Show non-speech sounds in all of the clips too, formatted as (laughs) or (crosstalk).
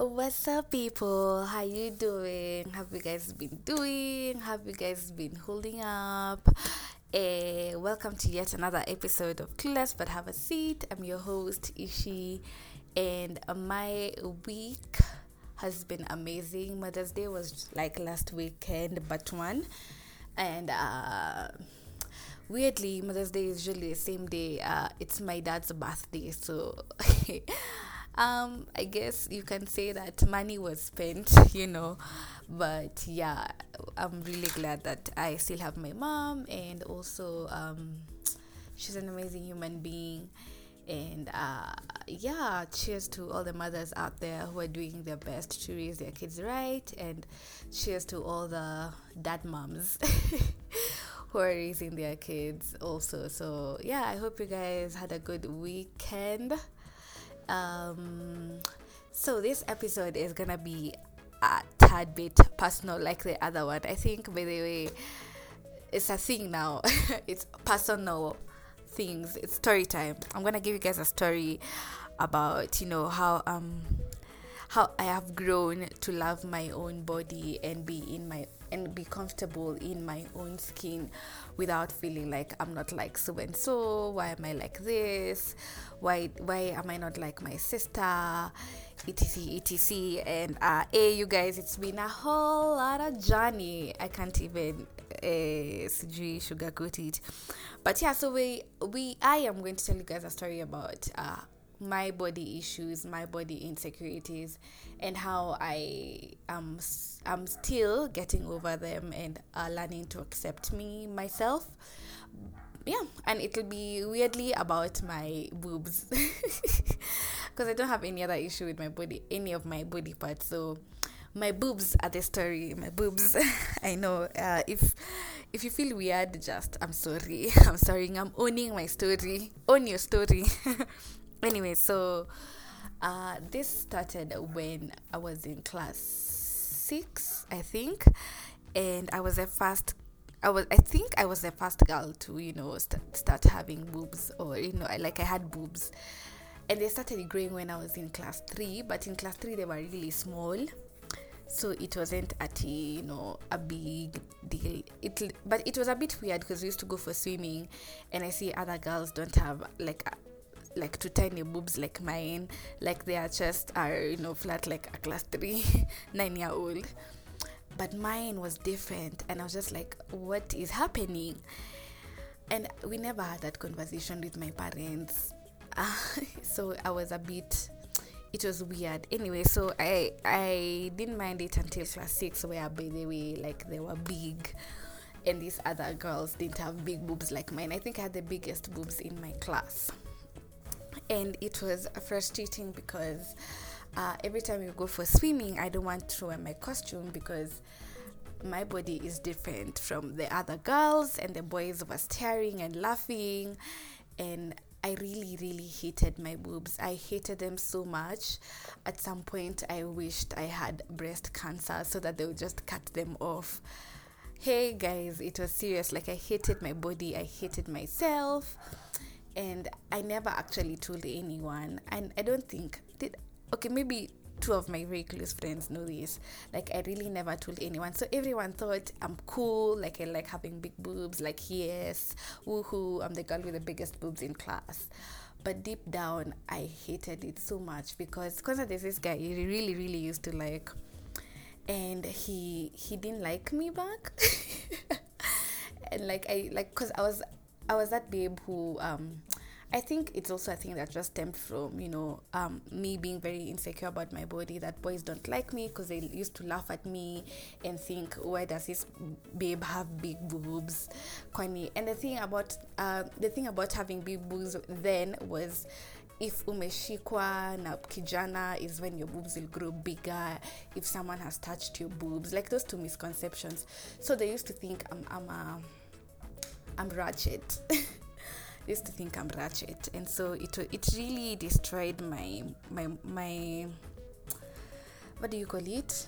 What's up, people? How you doing? Have you guys been doing? Have you guys been holding up? Uh, welcome to yet another episode of Clueless But Have a Seat. I'm your host Ishi, and my week has been amazing. Mother's Day was like last weekend, but one, and uh, weirdly, Mother's Day is usually the same day. Uh, it's my dad's birthday, so. (laughs) um i guess you can say that money was spent (laughs) you know. But yeah i'm really glad that i still have my mom and also um she's an amazing human being. And uh yeah cheers to all the mothers out there who are doing their best to raise their kids right. And cheers to all the dad moms (laughs) who are raising their kids also. So yeah i hope you guys had a good weekend um, so this episode is gonna be a tad bit personal, like the other one. I think, by the way, it's a thing now. (laughs) it's personal things. It's story time. I'm gonna give you guys a story about you know how um how I have grown to love my own body and be in my and be comfortable in my own skin without feeling like I'm not like so and so. Why am I like this? Why why am I not like my sister? etc etc and uh hey you guys it's been a whole lot of journey i can't even uh sugarcoat it but yeah so we we i am going to tell you guys a story about uh my body issues, my body insecurities, and how I am I'm still getting over them and uh, learning to accept me myself. Yeah, and it'll be weirdly about my boobs (laughs) because I don't have any other issue with my body, any of my body parts. So my boobs are the story. My boobs. (laughs) I know. Uh, if if you feel weird, just I'm sorry. (laughs) I'm sorry. I'm owning my story. Own your story. Anyway, so uh, this started when I was in class six, I think, and I was the first. I was, I think, I was the first girl to, you know, st- start having boobs, or you know, I, like I had boobs, and they started growing when I was in class three. But in class three, they were really small, so it wasn't at you know a big deal. It, but it was a bit weird because we used to go for swimming, and I see other girls don't have like like two tiny boobs like mine, like their chest are, you know, flat like a class three, (laughs) nine year old. But mine was different, and I was just like, what is happening? And we never had that conversation with my parents. (laughs) So I was a bit it was weird anyway so i i didn't mind it until class six where by the way like they were big and these other girls didn't have big boobs like mine i think i had the biggest boobs in my class and it was frustrating because uh, every time you go for swimming, I don't want to wear my costume because my body is different from the other girls, and the boys were staring and laughing, and I really, really hated my boobs. I hated them so much. At some point, I wished I had breast cancer so that they would just cut them off. Hey guys, it was serious. Like, I hated my body, I hated myself and I never actually told anyone. And I don't think did okay maybe two of my very close friends know this. Like I really never told anyone. So everyone thought I'm cool, like I like having big boobs, like yes, woohoo, I'm the girl with the biggest boobs in class. But deep down I hated it so much because because there's this guy he really, really used to like and he he didn't like me back. (laughs) and like I like cause I was I was that babe who um I think it's also a thing that just stemmed from, you know, um, me being very insecure about my body, that boys don't like me because they used to laugh at me and think, why does this babe have big boobs? Kwani. And the thing about uh, the thing about having big boobs then was if umeshikwa na kijana is when your boobs will grow bigger if someone has touched your boobs like those two misconceptions so they used to think i'm i'm a I'm ratchet. (laughs) used to think I'm ratchet, and so it it really destroyed my my my what do you call it?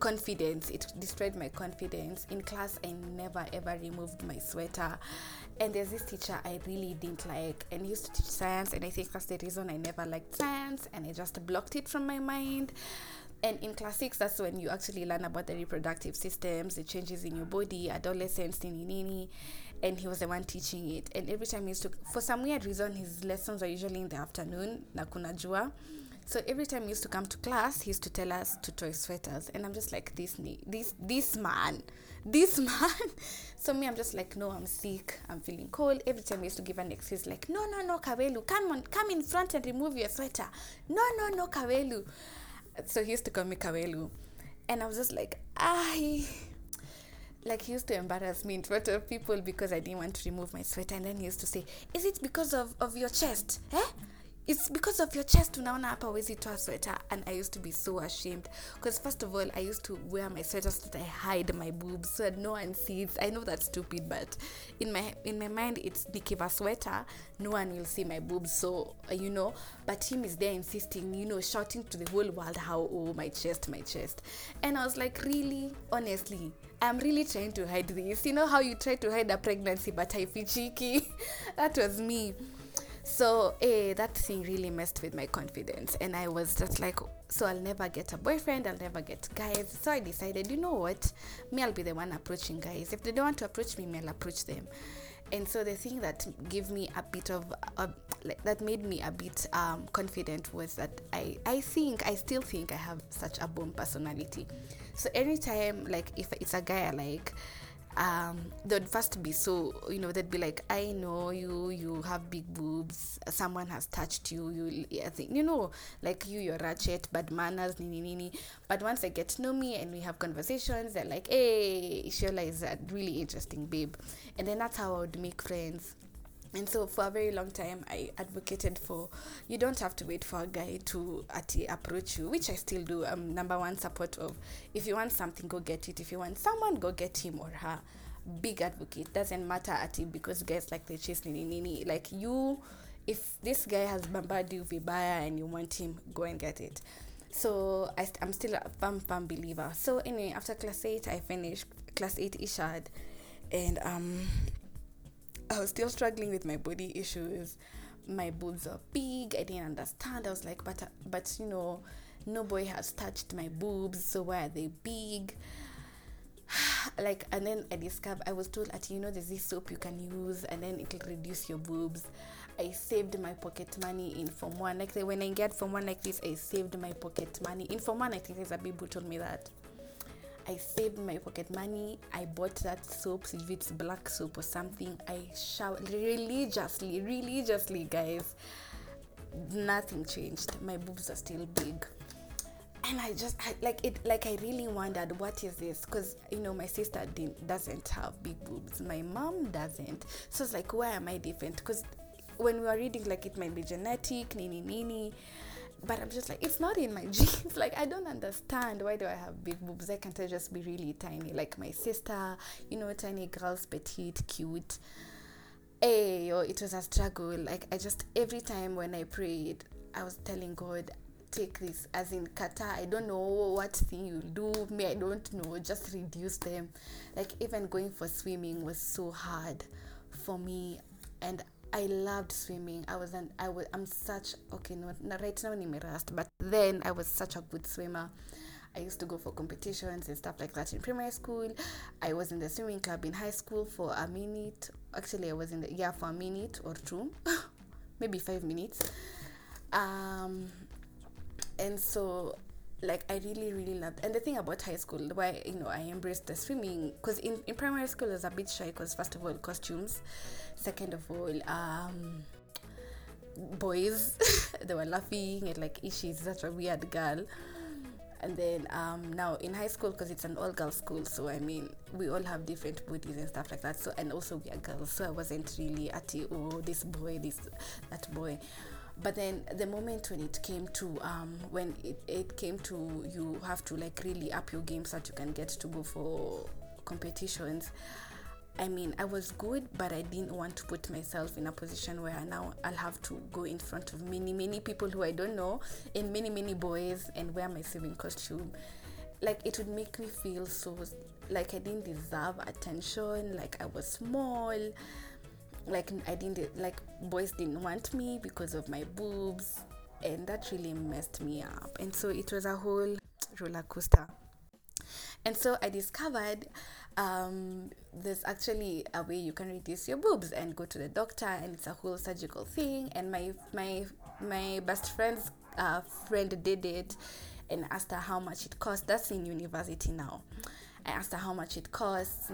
confidence. It destroyed my confidence. In class i never ever removed my sweater. And there's this teacher i really didn't like. And he used to teach science. And i think that's the reason i never liked science. And i just blocked it from my mind and in class six that's when you actually learn about the reproductive systems the changes in your body adolescence nini nini. And he was the one teaching it. And every time he used to for some weird reason his lessons are usually in the afternoon na kuna jua. So every time he used to come to class he used to tell us to toy sweaters. And i'm just like this this this man (laughs) this man. (laughs) So me i'm just like no i'm sick. I'm feeling cold. Every time he used to give an excuse like no no no kawelu come on come in front and remove your sweater. No no no kawelu so he used to call me kawelu and i was just like i like he used to embarrass me in front of people because I didn't want to remove my sweater and then he used to say, Is it because of, of your chest? Eh? It's because of your chest unaona hapa wezi toa sweater and I used to be so ashamed because first of all I used to wear my sweater so that I hide my boobs so that no one sees I know that's stupid but in my in my mind it's nikiva sweater no one will see my boobs so you know but him is there insisting you know shouting to the whole world how oh my chest my chest and I was like really honestly I'm really trying to hide this. You know how you try to hide a pregnancy but I cheeky? (laughs) that was me. So, eh, that thing really messed with my confidence. And I was just like, so I'll never get a boyfriend, I'll never get guys. So I decided, you know what? Me, I'll be the one approaching guys. If they don't want to approach me, me, I'll approach them. And so the thing that gave me a bit of, that made me a bit um, confident was that I, I think, I still think I have such a bomb personality. So anytime, like, if it's a guy I like, um they'd first be so you know they'd be like i know you you have big boobs. Someone has touched you you I think you know like you you're ratchet bad manners nini nini but once they get to know me and we have conversations they're like hey shola is a really interesting babe. And then that's how i would make friends and so for a very long time i advocated for you don't have to wait for a guy to ati approach you which i still do. I'm number one support of if you want something go get it. If you want someone go get him or her. Big advocate. Doesn't matter ati because guys like the chase nini nini. Like you if this guy has bombarded you vibaya and you want him go and get it. So I, i'm still a firm firm believer. So anyway after class 8 i finished. Class 8 ishad. And um I was still struggling with my body issues. My boobs are big. I didn't understand. I was like, but but you know, no boy has touched my boobs, so why are they big? (sighs) like and then I discovered I was told that you know there's this soap you can use and then it'll reduce your boobs. I saved my pocket money in Form 1. Like when I get Form 1 like this, I saved my pocket money. In Form 1, I think babe told me that. I saved my pocket money. I bought that soap, if it's black soap or something. I showered religiously, religiously, guys. Nothing changed. My boobs are still big. And I just I, like it. Like I really wondered what is this? Because you know my sister doesn't have big boobs. My mom doesn't. So it's like why am I different? Because when we were reading, like it might be genetic, nini nini but I'm just like, it's not in my (laughs) genes. like, I don't understand. Why do I have big boobs? Why can't I just be really tiny? Like my sister, you know, tiny girls, petite, cute. Hey, oh, it was a struggle. Like, I just, every time when I prayed, I was telling God, take this. As in, Kata, I don't know what thing you'll do. Me, I don't know. Just reduce them. Like, even going for swimming was so hard for me. And I loved swimming. I was an I was I'm such okay no right now I'm rust, but then I was such a good swimmer. I used to go for competitions and stuff like that in primary school. I was in the swimming club in high school for a minute. Actually, I was in the yeah for a minute or two, (laughs) maybe five minutes. Um, and so like I really really loved and the thing about high school why you know I embraced the swimming because in, in primary school I was a bit shy because first of all costumes second of all um boys (laughs) they were laughing and like she's such a weird girl. And then um, now in high school because it's an all girls school so i mean we all have different bodies and stuff like that so and also we are girls so i wasn't really at oh this boy this that boy but then the moment when it came to um, when it, it came to you have to like really up your game so that you can get to go for competitions I mean, I was good, but I didn't want to put myself in a position where now I'll have to go in front of many, many people who I don't know and many, many boys and wear my swimming costume. like it would make me feel so like I didn't deserve attention, like I was small, like I didn't like boys didn't want me because of my boobs, and that really messed me up. And so it was a whole roller coaster. And so I discovered um, there's actually a way you can reduce your boobs and go to the doctor, and it's a whole surgical thing. And my my my best friend's uh, friend did it, and asked her how much it cost. That's in university now. I asked her how much it costs.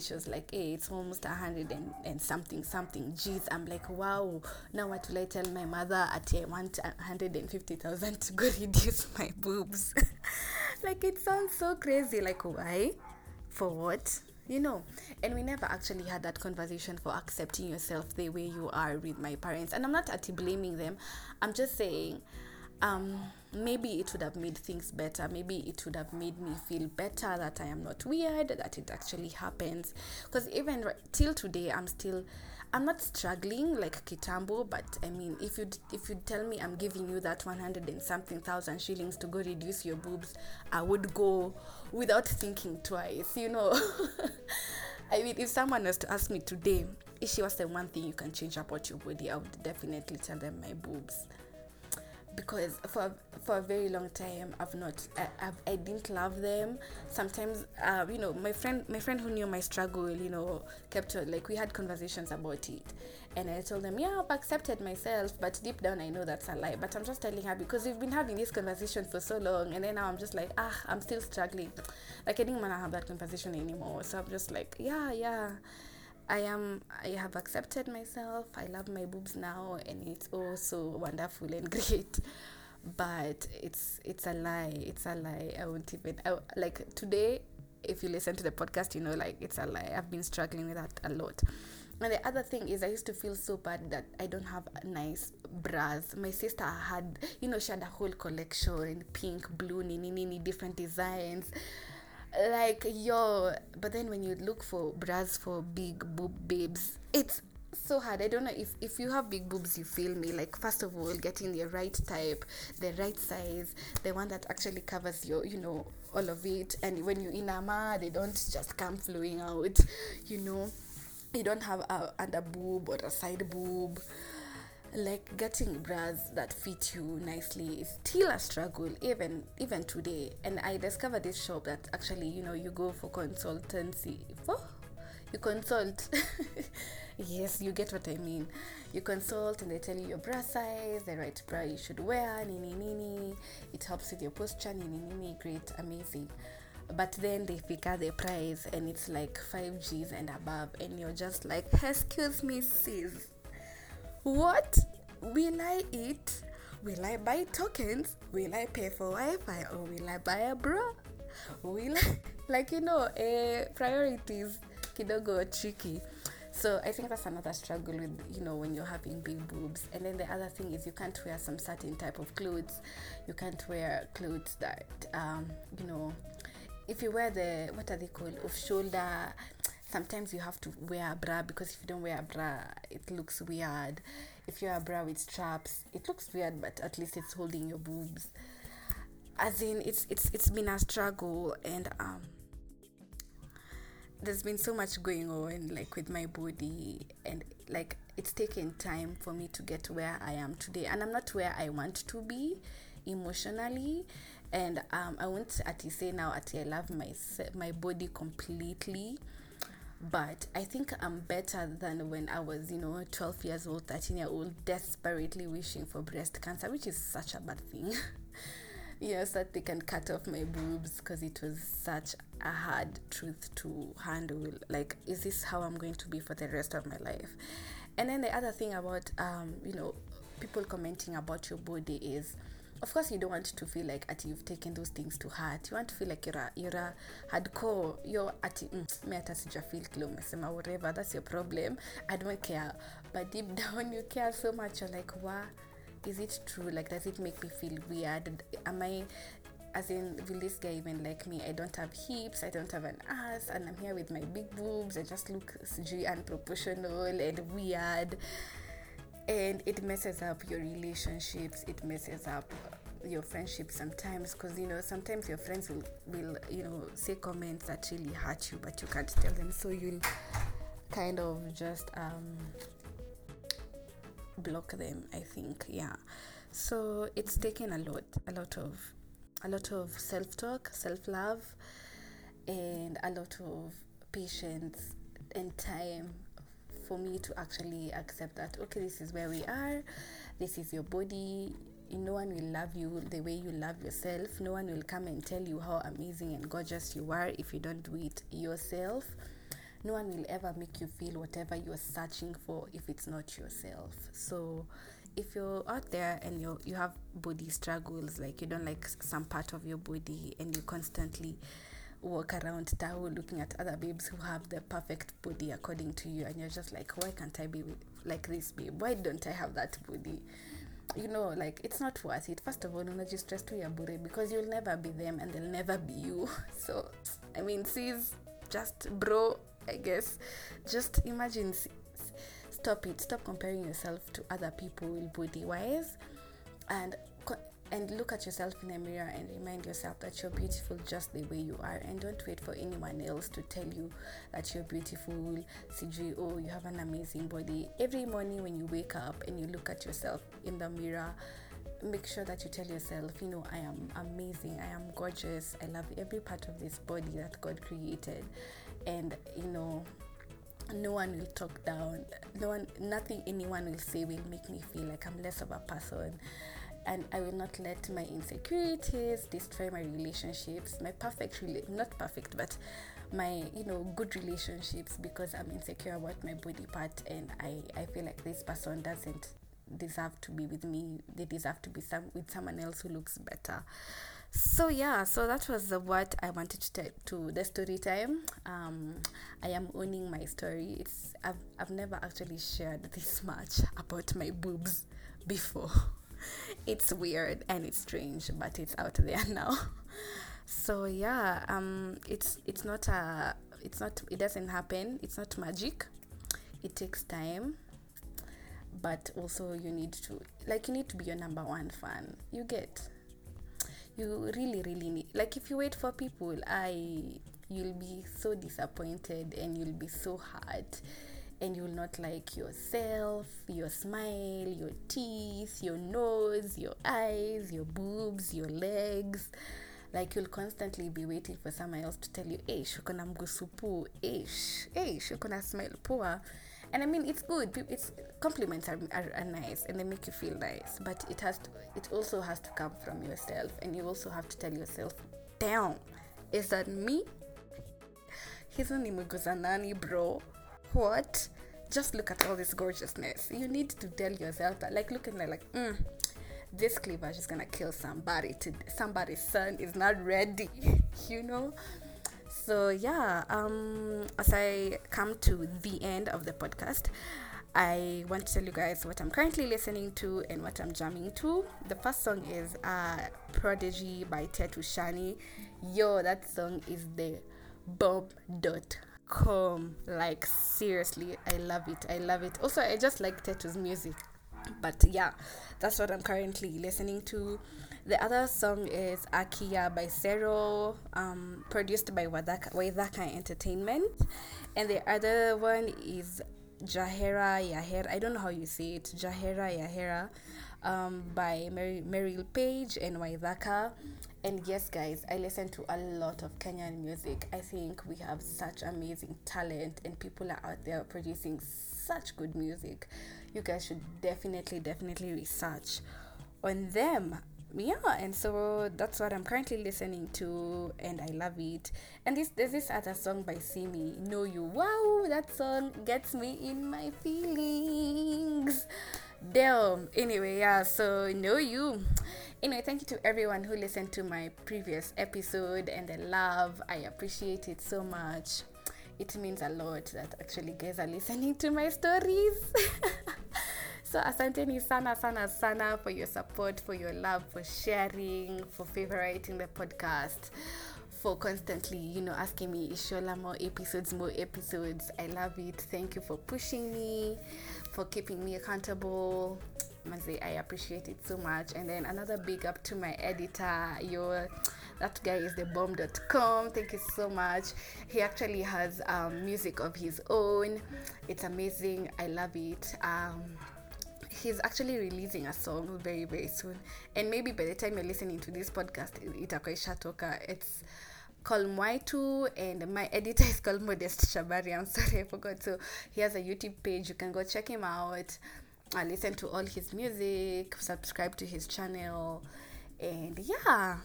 She was like, hey, it's almost a hundred and, and something, something. Jeez, I'm like, wow. Now what will I tell my mother at I want 150,000 to go (laughs) reduce my boobs? (laughs) like, it sounds so crazy. Like, why? For what? You know, and we never actually had that conversation for accepting yourself the way you are with my parents. And I'm not actually blaming them. I'm just saying, um, maybe it would have made things better. Maybe it would have made me feel better that I am not weird, that it actually happens. Because even right, till today, I'm still, I'm not struggling like Kitambo, but I mean, if you if you tell me I'm giving you that 100 and something thousand shillings to go reduce your boobs, I would go without thinking twice, you know. (laughs) I mean, if someone was to ask me today, if she was the one thing you can change about your body, I would definitely tell them my boobs because for for a very long time I've not I, I, I didn't love them. Sometimes uh, you know my friend my friend who knew my struggle you know kept like we had conversations about it. And I told them yeah I've accepted myself but deep down I know that's a lie. But I'm just telling her because we've been having this conversation for so long and then now I'm just like ah I'm still struggling. Like I didn't want to have that conversation anymore. So I'm just like yeah yeah I am I have accepted myself. I love my boobs now and it's all so wonderful and (laughs) great. But it's it's a lie. It's a lie. I won't even I, like today if you listen to the podcast, you know like it's a lie. I've been struggling with that a lot. And the other thing is I used to feel so bad that I don't have nice bras. My sister had, you know, she had a whole collection, pink, blue, nini, nini, different designs like yo but then when you look for bras for big boob babes it's so hard. I don't know if if you have big boobs you feel me. Like first of all getting the right type the right size the one that actually covers your you know all of it. And when you inama they don't just come flowing out you know. You don't have a under boob or a side boob like getting bras that fit you nicely is still a struggle even even today. And i discovered this shop that actually you know you go for consultancy. For? You consult. (laughs) Yes you get what i mean. You consult and they tell you your bra size the right bra you should wear nini nini it helps with your posture nini nini great amazing. But then they figure the price and it's like 5 g's and above. And you're just like excuse me sis what will I eat? Will I buy tokens? Will I pay for Wi-Fi or will I buy a bra? Will I (laughs) like you know, uh, priorities kidogo tricky. So I think that's another struggle with you know when you're having big boobs. And then the other thing is you can't wear some certain type of clothes. You can't wear clothes that um, you know if you wear the what are they called off shoulder sometimes you have to wear a bra because if you don't wear a bra it looks weird. If you wear a bra with straps it looks weird but at least it's holding your boobs. As in it's it's it's been a struggle and um there's been so much going on like with my body and like it's taken time for me to get where I am today. And I'm not where I want to be emotionally. And um I won't at say now at I love my my body completely but I think I'm better than when I was, you know, 12 years old, 13 year old, desperately wishing for breast cancer, which is such a bad thing. (laughs) yes, that they can cut off my boobs because it was such a hard truth to handle. Like, is this how I'm going to be for the rest of my life? And then the other thing about, um, you know, people commenting about your body is of course you don't want to feel like at you've taken those things to heart. You want to feel like you're a, you're a hardcore you're at mm, me hata sijafeel kile umesema whatever that's your problem. I don't care. But deep (laughs) down you care so much. You're like wow is it true? Like does it make me feel weird? Am i as in will this guy even like me? I don't have hips. I don't have an ass. And i'm here with my big boobs. I just look sijui unproportional and weird and it messes up your relationships it messes up your friendship sometimes because you know sometimes your friends will will you know say comments that really hurt you but you can't tell them. So you'll kind of just um block them i think yeah. So it's taken a lot a lot of a lot of self-talk self-love and a lot of patience and time for me to actually accept that okay this is where we are this is your body no one will love you the way you love yourself no one will come and tell you how amazing and gorgeous you are if you don't do it yourself. No one will ever make you feel whatever you're searching for if it's not yourself. So if you're out there and you you have body struggles like you don't like some part of your body and you constantly walk around town looking at other babes who have the perfect body according to you and you're just like why can't i be like this babe? Why don't i have that body? You know like it's not worth it. First of all unajistress to your body because you'll never be them and they'll never be you. (laughs) So i mean sis just bro i guess. Just imagine stop it. Stop comparing yourself to other people body wise. And and look at yourself in the mirror and remind yourself that you're beautiful just the way you are. And don't wait for anyone else to tell you that you're beautiful. Cj oh you have an amazing body. Every morning when you wake up and you look at yourself in the mirror make sure that you tell yourself you know i am amazing. I am gorgeous. I love every part of this body that god created. And you know no one will talk down. No one nothing anyone will say will make me feel like i'm less of a person and I will not let my insecurities destroy my relationships, my perfect, rela- not perfect, but my, you know, good relationships because I'm insecure about my body part and I, I feel like this person doesn't deserve to be with me. They deserve to be some, with someone else who looks better. So yeah, so that was the, what I wanted to tell to the story time. Um, I am owning my story. It's I've I've never actually shared this much about my boobs before (laughs) it's weird and it's strange, but it's out there (laughs) now. so yeah, um, it's it's not a it's not it doesn't happen. It's not magic. It takes time, but also you need to like you need to be your number one fan. You get you really really need like if you wait for people i you'll be so disappointed and you'll be so hurt and you will not like yourself, your smile, your teeth, your nose, your eyes, your boobs, your legs. Like you'll constantly be waiting for someone else to tell you, hey, shukona mgusupu, ish, hey, shukona smile poor. And I mean, it's good. It's compliments are, are, are nice and they make you feel nice, but it has to. It also has to come from yourself, and you also have to tell yourself, damn, is that me? Hizo ni nani, bro what? Just look at all this gorgeousness. You need to tell yourself that, like, looking like, like, mm, this cleavage is gonna kill somebody. To somebody's son is not ready, (laughs) you know. So yeah, um, as I come to the end of the podcast, I want to tell you guys what I'm currently listening to and what I'm jamming to. The first song is uh, Prodigy by Tetu Shani. Yo, that song is the bomb dot calm. Like seriously, I love it. I love it. Also, I just like Tetu's music. But yeah, that's what I'm currently listening to. The other song is Akia by Sero, um, produced by Wadaka, Wadaka Entertainment. And the other one is Jahera Yahera. I don't know how you say it. Jahera Yahera um, by Mary, Meryl Page and Waithaka. And yes, guys, I listen to a lot of Kenyan music. I think we have such amazing talent, and people are out there producing such good music. You guys should definitely, definitely research on them. Yeah, and so that's what I'm currently listening to, and I love it. And this there's this other song by Simi, Know You. Wow, that song gets me in my feelings damn. Anyway yeah so know you. Anyway thank you to everyone who listened to my previous episode and the love. I appreciate it so much. It means a lot that actually guys are listening to my stories. (laughs) So asanteni sana sana sana for your support for your love for sharing for favoriting the podcast for constantly, you know, asking me, Ishola, more episodes, more episodes. I love it. Thank you for pushing me, for keeping me accountable. I appreciate it so much. And then another big up to my editor, your that guy is the bomb.com. Thank you so much. He actually has um, music of his own. It's amazing. I love it. Um, he's actually releasing a song very very soon and maybe by the time you're listening to this podcast itakuwa ishatoka it's called Mwaitu and my editor is called Modest Shabari. I'm sorry, I forgot. So he has a YouTube page. You can go check him out. I listen to all his music, subscribe to his channel, and yeah.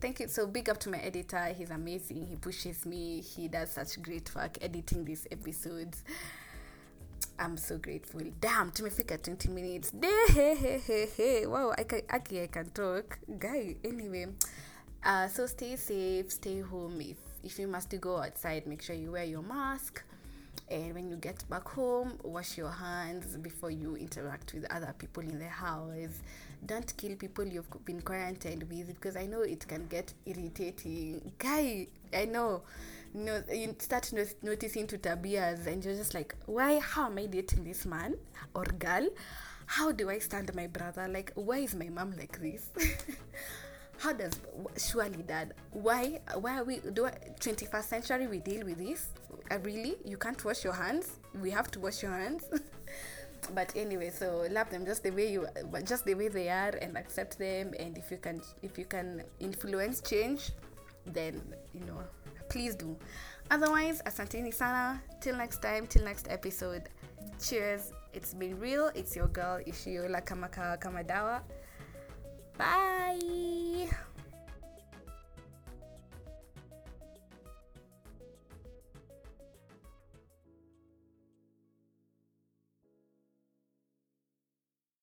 Thank you. So big up to my editor. He's amazing. He pushes me. He does such great work editing these episodes. I'm so grateful. Damn, tumefika 20 minutes. Hey, hey, hey, hey. Wow, I can, I can talk. Guy, anyway. Uh, so stay safe, stay home. If if you must go outside, make sure you wear your mask. And when you get back home, wash your hands before you interact with other people in the house. Don't kill people you've been quarantined with because I know it can get irritating. Guy, I know. Know, you start no- noticing to tabias and you're just like, why? How am I dating this man or girl? How do I stand my brother? Like, why is my mom like this? (laughs) how does surely dad why why are we do I, 21st century we deal with this? Uh, really? You can't wash your hands? We have to wash your hands? (laughs) But anyway so love them just the way you just the way they are and accept them and if you can if you can influence change then you know please do. Otherwise asanteni sana. Till next time till next episode. Cheers. It's been real. It's your girl ishiola kamaka kamadawa. Bye